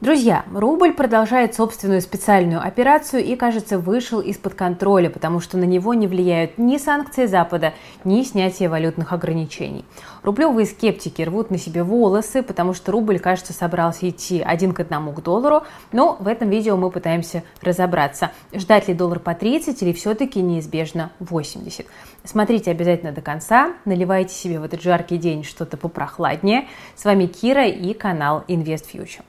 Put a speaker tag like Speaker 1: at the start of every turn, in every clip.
Speaker 1: Друзья, рубль продолжает собственную специальную операцию и, кажется, вышел из-под контроля, потому что на него не влияют ни санкции Запада, ни снятие валютных ограничений. Рублевые скептики рвут на себе волосы, потому что рубль, кажется, собрался идти один к одному к доллару, но в этом видео мы пытаемся разобраться, ждать ли доллар по 30 или все-таки неизбежно 80. Смотрите обязательно до конца, наливайте себе в этот жаркий день что-то попрохладнее. С вами Кира и канал Invest Future.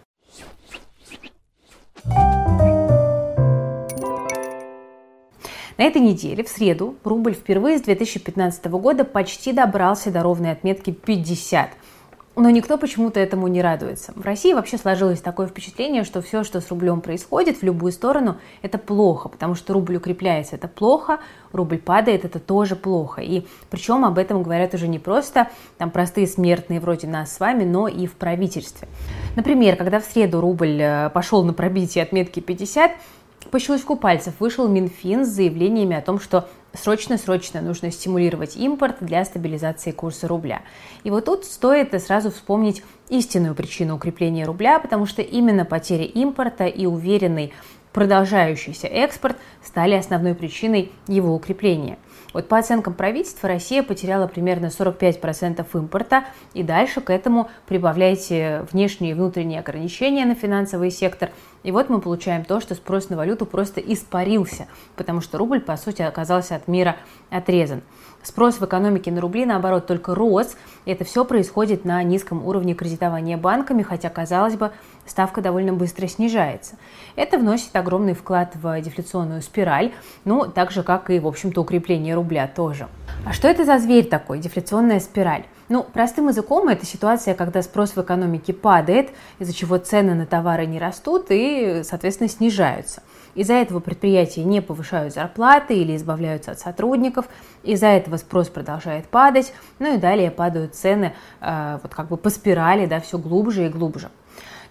Speaker 1: На этой неделе, в среду, рубль впервые с 2015 года почти добрался до ровной отметки 50. Но никто почему-то этому не радуется. В России вообще сложилось такое впечатление, что все, что с рублем происходит в любую сторону, это плохо, потому что рубль укрепляется, это плохо, рубль падает, это тоже плохо. И причем об этом говорят уже не просто там простые смертные вроде нас с вами, но и в правительстве. Например, когда в среду рубль э, пошел на пробитие отметки 50, по щелчку пальцев вышел Минфин с заявлениями о том, что срочно-срочно нужно стимулировать импорт для стабилизации курса рубля. И вот тут стоит сразу вспомнить истинную причину укрепления рубля, потому что именно потеря импорта и уверенный продолжающийся экспорт стали основной причиной его укрепления. Вот по оценкам правительства Россия потеряла примерно 45% импорта, и дальше к этому прибавляйте внешние и внутренние ограничения на финансовый сектор – и вот мы получаем то, что спрос на валюту просто испарился, потому что рубль, по сути, оказался от мира отрезан. Спрос в экономике на рубли, наоборот, только рос. Это все происходит на низком уровне кредитования банками, хотя, казалось бы, ставка довольно быстро снижается. Это вносит огромный вклад в дефляционную спираль, ну, так же, как и, в общем-то, укрепление рубля тоже. А что это за зверь такой, дефляционная спираль? Ну, простым языком, это ситуация, когда спрос в экономике падает, из-за чего цены на товары не растут и, соответственно, снижаются. Из-за этого предприятия не повышают зарплаты или избавляются от сотрудников, из-за этого спрос продолжает падать, ну и далее падают цены э, вот как бы по спирали, да, все глубже и глубже.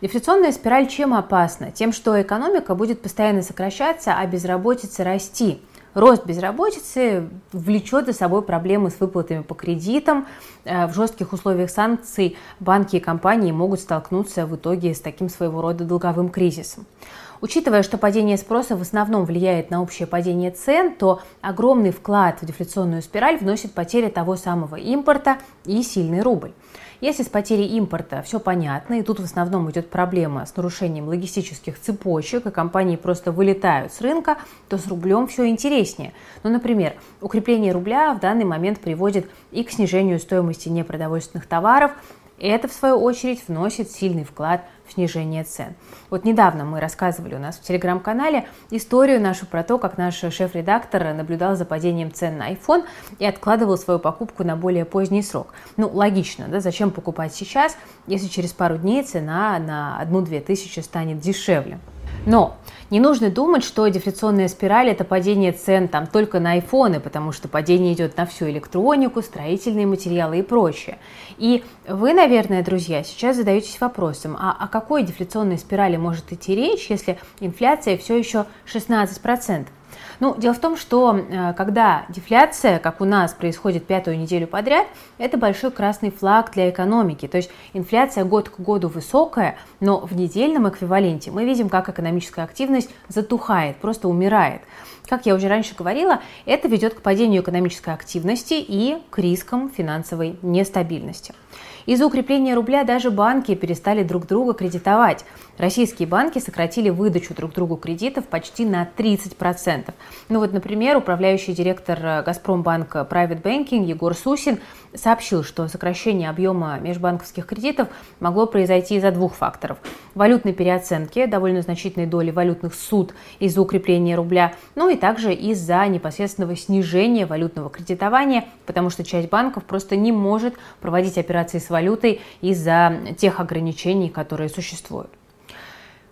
Speaker 1: Дефляционная спираль чем опасна? Тем, что экономика будет постоянно сокращаться, а безработица расти. Рост безработицы влечет за собой проблемы с выплатами по кредитам. Э, в жестких условиях санкций банки и компании могут столкнуться в итоге с таким своего рода долговым кризисом. Учитывая, что падение спроса в основном влияет на общее падение цен, то огромный вклад в дефляционную спираль вносит потеря того самого импорта и сильный рубль. Если с потерей импорта все понятно, и тут в основном идет проблема с нарушением логистических цепочек, и компании просто вылетают с рынка, то с рублем все интереснее. Ну, например, укрепление рубля в данный момент приводит и к снижению стоимости непродовольственных товаров, это, в свою очередь, вносит сильный вклад в снижение цен. Вот недавно мы рассказывали у нас в телеграм-канале историю нашу про то, как наш шеф-редактор наблюдал за падением цен на iPhone и откладывал свою покупку на более поздний срок. Ну, логично, да, зачем покупать сейчас, если через пару дней цена на 1-2 тысячи станет дешевле. Но не нужно думать, что дефляционная спираль – это падение цен там только на айфоны, потому что падение идет на всю электронику, строительные материалы и прочее. И вы, наверное, друзья, сейчас задаетесь вопросом, а о какой дефляционной спирали может идти речь, если инфляция все еще 16%? Ну, дело в том, что э, когда дефляция, как у нас, происходит пятую неделю подряд, это большой красный флаг для экономики. То есть инфляция год к году высокая, но в недельном эквиваленте мы видим, как экономическая активность затухает, просто умирает. Как я уже раньше говорила, это ведет к падению экономической активности и к рискам финансовой нестабильности. Из-за укрепления рубля даже банки перестали друг друга кредитовать. Российские банки сократили выдачу друг другу кредитов почти на 30%. Ну вот, например, управляющий директор э, Газпромбанка Private Banking Егор Сусин сообщил, что сокращение объема межбанковских кредитов могло произойти из-за двух факторов. Валютной переоценки, довольно значительной доли валютных суд из-за укрепления рубля, ну и также из-за непосредственного снижения валютного кредитования, потому что часть банков просто не может проводить операции с валютой из-за тех ограничений, которые существуют.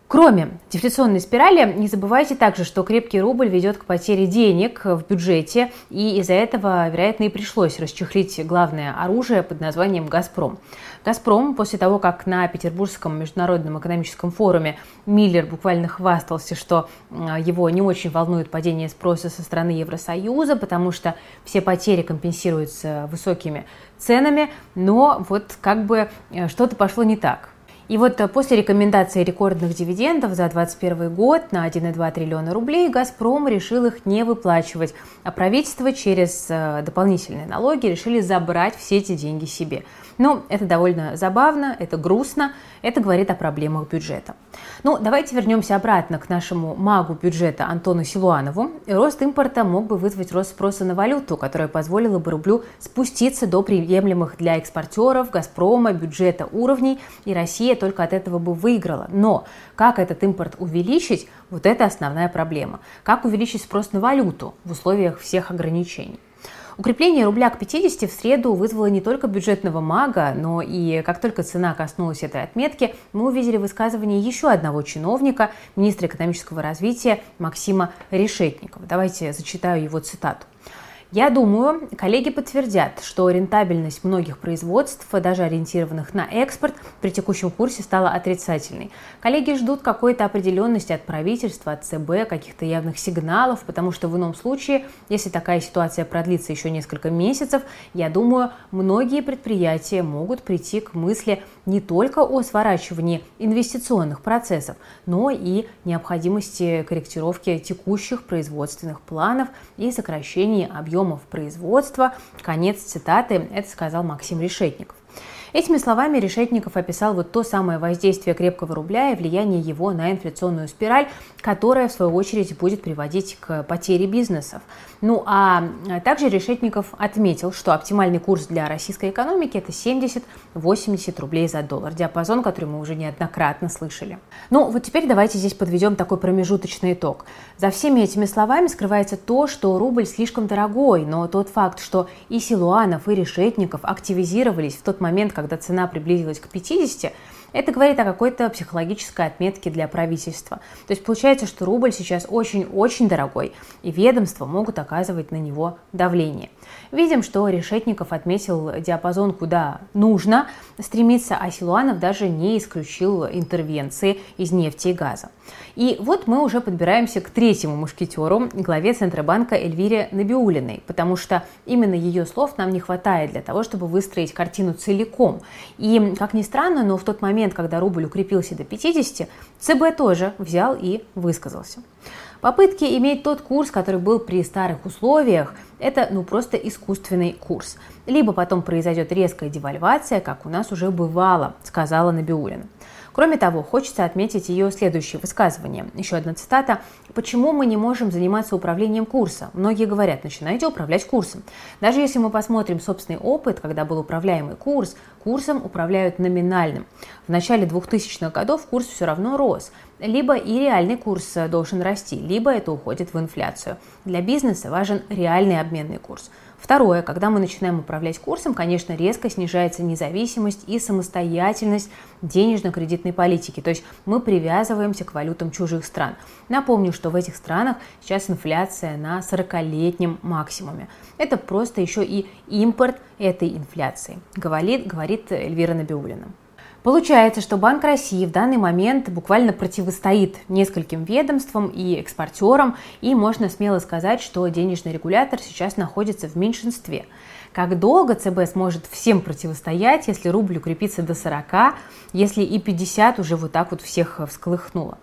Speaker 1: Кроме дефляционной спирали, не забывайте также, что крепкий рубль ведет к потере денег в бюджете, и из-за этого, вероятно, и пришлось расчехлить главное оружие под названием «Газпром». «Газпром» после того, как на Петербургском международном экономическом форуме Миллер буквально хвастался, что его не очень волнует падение спроса со стороны Евросоюза, потому что все потери компенсируются высокими ценами, но вот как бы э, что-то пошло не так. И вот э, после рекомендации рекордных дивидендов за 2021 год на 1,2 триллиона рублей «Газпром» решил их не выплачивать, а правительство через э, дополнительные налоги решили забрать все эти деньги себе – ну, это довольно забавно, это грустно, это говорит о проблемах бюджета. Ну, давайте вернемся обратно к нашему магу бюджета Антону Силуанову. Рост импорта мог бы вызвать рост спроса на валюту, которая позволила бы рублю спуститься до приемлемых для экспортеров, Газпрома, бюджета уровней, и Россия только от этого бы выиграла. Но как этот импорт увеличить, вот это основная проблема. Как увеличить спрос на валюту в условиях всех ограничений? Укрепление рубля к 50 в среду вызвало не только бюджетного мага, но и как только цена коснулась этой отметки, мы увидели высказывание еще одного чиновника, министра экономического развития Максима Решетникова. Давайте зачитаю его цитату. Я думаю, коллеги подтвердят, что рентабельность многих производств, даже ориентированных на экспорт, при текущем курсе стала отрицательной. Коллеги ждут какой-то определенности от правительства, от ЦБ, каких-то явных сигналов, потому что в ином случае, если такая ситуация продлится еще несколько месяцев, я думаю, многие предприятия могут прийти к мысли не только о сворачивании инвестиционных процессов, но и необходимости корректировки текущих производственных планов и сокращении объема объемов производства. Конец цитаты, это сказал Максим Решетников. Этими словами Решетников описал вот то самое воздействие крепкого рубля и влияние его на инфляционную спираль, которая, в свою очередь, будет приводить к потере бизнесов. Ну а также Решетников отметил, что оптимальный курс для российской экономики – это 70-80 рублей за доллар, диапазон, который мы уже неоднократно слышали. Ну вот теперь давайте здесь подведем такой промежуточный итог. За всеми этими словами скрывается то, что рубль слишком дорогой, но тот факт, что и Силуанов, и Решетников активизировались в тот момент, когда цена приблизилась к 50, это говорит о какой-то психологической отметке для правительства. То есть получается, что рубль сейчас очень-очень дорогой, и ведомства могут оказывать на него давление. Видим, что Решетников отметил диапазон, куда нужно стремиться, а Силуанов даже не исключил интервенции из нефти и газа. И вот мы уже подбираемся к третьему мушкетеру, главе Центробанка Эльвире Набиулиной, потому что именно ее слов нам не хватает для того, чтобы выстроить картину целиком. И, как ни странно, но в тот момент, когда рубль укрепился до 50, ЦБ тоже взял и высказался. Попытки иметь тот курс, который был при старых условиях, это ну просто искусственный курс. Либо потом произойдет резкая девальвация, как у нас уже бывало, сказала Набиулина. Кроме того, хочется отметить ее следующее высказывание. Еще одна цитата. «Почему мы не можем заниматься управлением курса? Многие говорят, начинайте управлять курсом. Даже если мы посмотрим собственный опыт, когда был управляемый курс, курсом управляют номинальным. В начале 2000-х годов курс все равно рос. Либо и реальный курс должен расти, либо это уходит в инфляцию. Для бизнеса важен реальный обменный курс. Второе, когда мы начинаем управлять курсом, конечно, резко снижается независимость и самостоятельность денежно-кредитной политики. То есть мы привязываемся к валютам чужих стран. Напомню, что в этих странах сейчас инфляция на 40-летнем максимуме. Это просто еще и импорт этой инфляции, говорит, говорит Эльвира Набиулина. Получается, что Банк России в данный момент буквально противостоит нескольким ведомствам и экспортерам, и можно смело сказать, что денежный регулятор сейчас находится в меньшинстве. Как долго ЦБ сможет всем противостоять, если рубль укрепится до 40, если и 50 уже вот так вот всех всколыхнуло?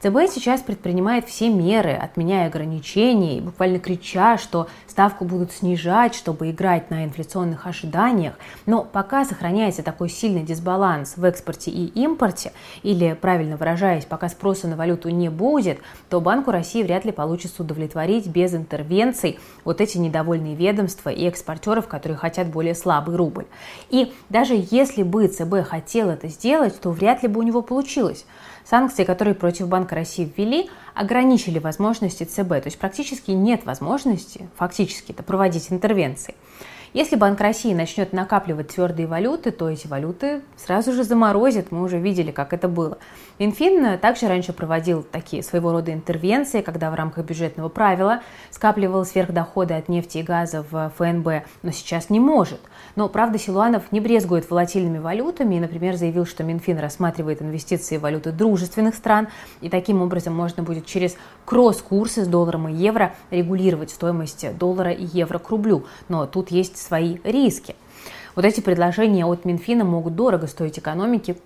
Speaker 1: ЦБ сейчас предпринимает все меры, отменяя ограничения и буквально крича, что ставку будут снижать, чтобы играть на инфляционных ожиданиях. Но пока сохраняется такой сильный дисбаланс в экспорте и импорте, или, правильно выражаясь, пока спроса на валюту не будет, то Банку России вряд ли получится удовлетворить без интервенций вот эти недовольные ведомства и экспортеров, которые хотят более слабый рубль. И даже если бы ЦБ хотел это сделать, то вряд ли бы у него получилось. Санкции, которые против Банка России ввели, ограничили возможности ЦБ, то есть практически нет возможности, фактически, это проводить интервенции. Если Банк России начнет накапливать твердые валюты, то эти валюты сразу же заморозят. Мы уже видели, как это было. Минфин также раньше проводил такие своего рода интервенции, когда в рамках бюджетного правила скапливал сверхдоходы от нефти и газа в ФНБ, но сейчас не может. Но, правда, Силуанов не брезгует волатильными валютами и, например, заявил, что Минфин рассматривает инвестиции в валюты дружественных стран, и таким образом можно будет через кросс-курсы с долларом и евро регулировать стоимость доллара и евро к рублю. Но тут есть свои риски. Вот эти предложения от Минфина могут дорого стоить экономике,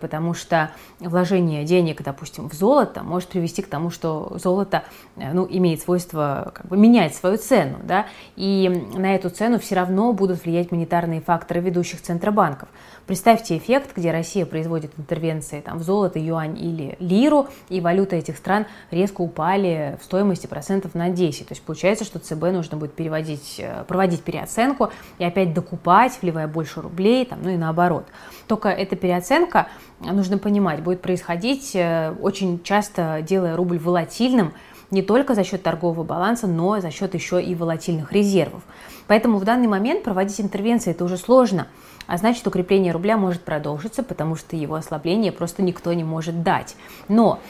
Speaker 1: потому что вложение денег, допустим, в золото может привести к тому, что золото э, ну, имеет свойство как бы, менять свою цену, да, и на эту цену все равно будут влиять монетарные факторы ведущих центробанков. Представьте эффект, где Россия производит интервенции там, в золото, юань или лиру, и валюты этих стран резко упали в стоимости процентов на 10. То есть получается, что ЦБ нужно будет переводить, э, проводить переоценку и опять докупать, вливая больше рублей, там, ну и наоборот. Только эта переоценка, нужно понимать, будет происходить э, очень часто, делая рубль волатильным, не только за счет торгового баланса, но за счет еще и волатильных резервов. Поэтому в данный момент проводить интервенции это уже сложно, а значит укрепление рубля может продолжиться, потому что его ослабление просто никто не может дать. Но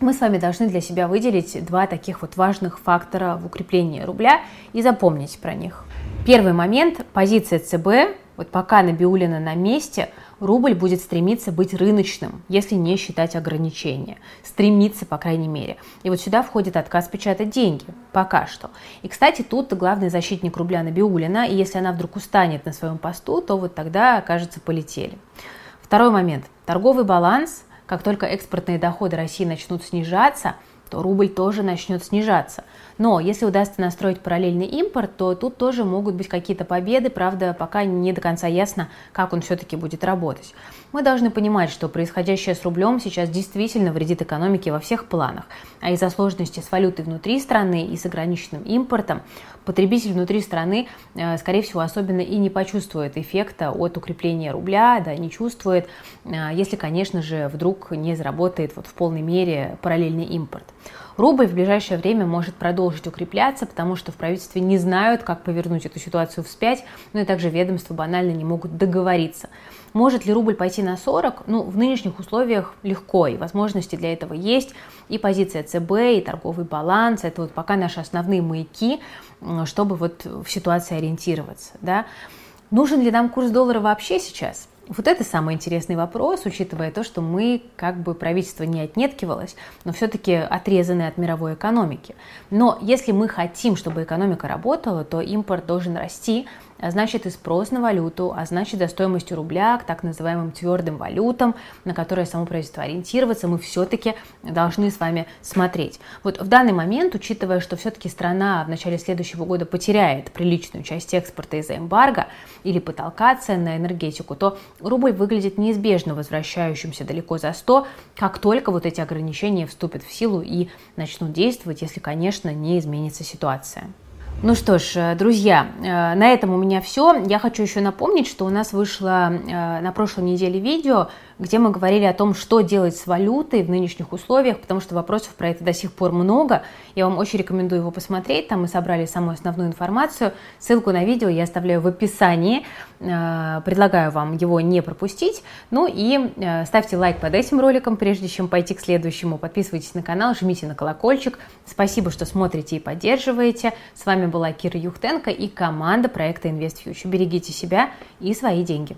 Speaker 1: мы с вами должны для себя выделить два таких вот важных фактора в укреплении рубля и запомнить про них. Первый момент – позиция ЦБ. Вот пока Набиулина на месте – рубль будет стремиться быть рыночным, если не считать ограничения. Стремиться, по крайней мере. И вот сюда входит отказ печатать деньги. Пока что. И, кстати, тут главный защитник рубля Набиулина, и если она вдруг устанет на своем посту, то вот тогда, кажется, полетели. Второй момент. Торговый баланс. Как только экспортные доходы России начнут снижаться – то рубль тоже начнет снижаться. Но если удастся настроить параллельный импорт, то тут тоже могут быть какие-то победы, правда, пока не до конца ясно, как он все-таки будет работать. Мы должны понимать, что происходящее с рублем сейчас действительно вредит экономике во всех планах, а из-за сложности с валютой внутри страны и с ограниченным импортом потребитель внутри страны, э, скорее всего, особенно и не почувствует эффекта от укрепления рубля, да, не чувствует, э, если, конечно же, вдруг не заработает вот в полной мере параллельный импорт. Рубль в ближайшее время может продолжить укрепляться, потому что в правительстве не знают, как повернуть эту ситуацию вспять, но и также ведомства банально не могут договориться. Может ли рубль пойти на 40? Ну, в нынешних условиях легко, и возможности для этого есть. И позиция ЦБ, и торговый баланс – это вот пока наши основные маяки, чтобы вот в ситуации ориентироваться. Да? Нужен ли нам курс доллара вообще сейчас? Вот это самый интересный вопрос, учитывая то, что мы, как бы правительство не отнеткивалось, но все-таки отрезаны от мировой экономики. Но если мы хотим, чтобы экономика работала, то импорт должен расти, а значит и спрос на валюту, а значит за стоимостью рубля к так называемым твердым валютам, на которые само правительство ориентироваться, мы все-таки должны с вами смотреть. Вот в данный момент, учитывая, что все-таки страна в начале следующего года потеряет приличную часть экспорта из-за эмбарго или потолка цен на энергетику, то рубль выглядит неизбежно возвращающимся далеко за 100, как только вот эти ограничения вступят в силу и начнут действовать, если, конечно, не изменится ситуация. Ну что ж, э, друзья, э, на этом у меня все. Я хочу еще напомнить, что у нас вышло э, на прошлой неделе видео, где мы говорили о том, что делать с валютой в нынешних условиях, потому что вопросов про это до сих пор много. Я вам очень рекомендую его посмотреть, там мы собрали самую основную информацию. Ссылку на видео я оставляю в описании, э, предлагаю вам его не пропустить. Ну и э, ставьте лайк под этим роликом, прежде чем пойти к следующему. Подписывайтесь на канал, жмите на колокольчик. Спасибо, что смотрите и поддерживаете. С вами была Кира Юхтенко и команда проекта InvestFuture. Берегите себя и свои деньги.